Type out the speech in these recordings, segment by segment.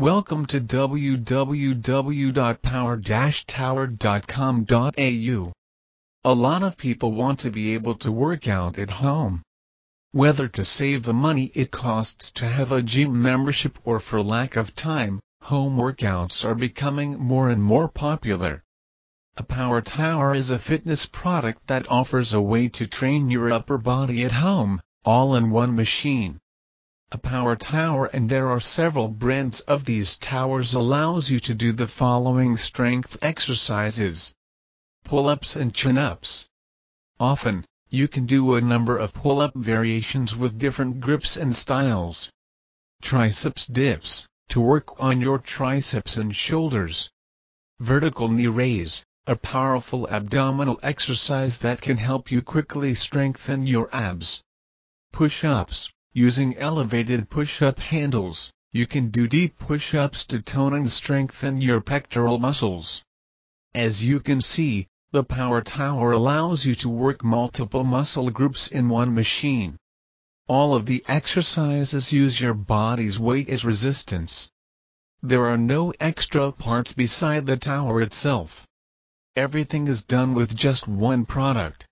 Welcome to www.power-tower.com.au. A lot of people want to be able to work out at home. Whether to save the money it costs to have a gym membership or for lack of time, home workouts are becoming more and more popular. A Power Tower is a fitness product that offers a way to train your upper body at home, all in one machine. A Power Tower and there are several brands of these towers allows you to do the following strength exercises. Pull-ups and chin-ups. Often, you can do a number of pull-up variations with different grips and styles. Triceps dips, to work on your triceps and shoulders. Vertical knee raise, a powerful abdominal exercise that can help you quickly strengthen your abs. Push-ups, using elevated push-up handles, you can do deep push-ups to tone and strengthen your pectoral muscles. As you can see, the Power Tower allows you to work multiple muscle groups in one machine. All of the exercises use your body's weight as resistance. There are no extra parts beside the tower itself. Everything is done with just one product.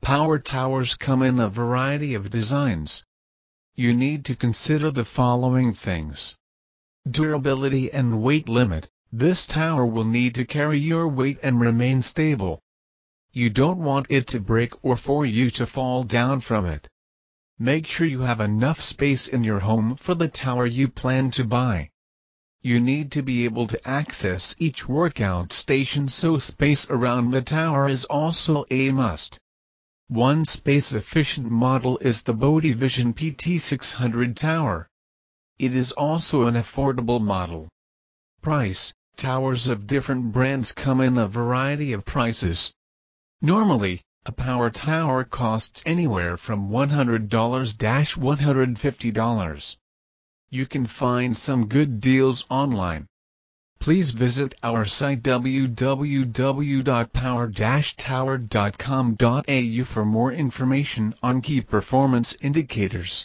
Power towers come in a variety of designs. You need to consider the following things. Durability and weight limit. This tower will need to carry your weight and remain stable. You don't want it to break or for you to fall down from it. Make sure you have enough space in your home for the tower you plan to buy. You need to be able to access each workout station so space around the tower is also a must. One space-efficient model is the Bodyvision PT600 tower. It is also an affordable model. Price Towers of different brands come in a variety of prices. Normally, a power tower costs anywhere from $100-$150. You can find some good deals online. Please visit our site www.power-tower.com.au for more information on key performance indicators.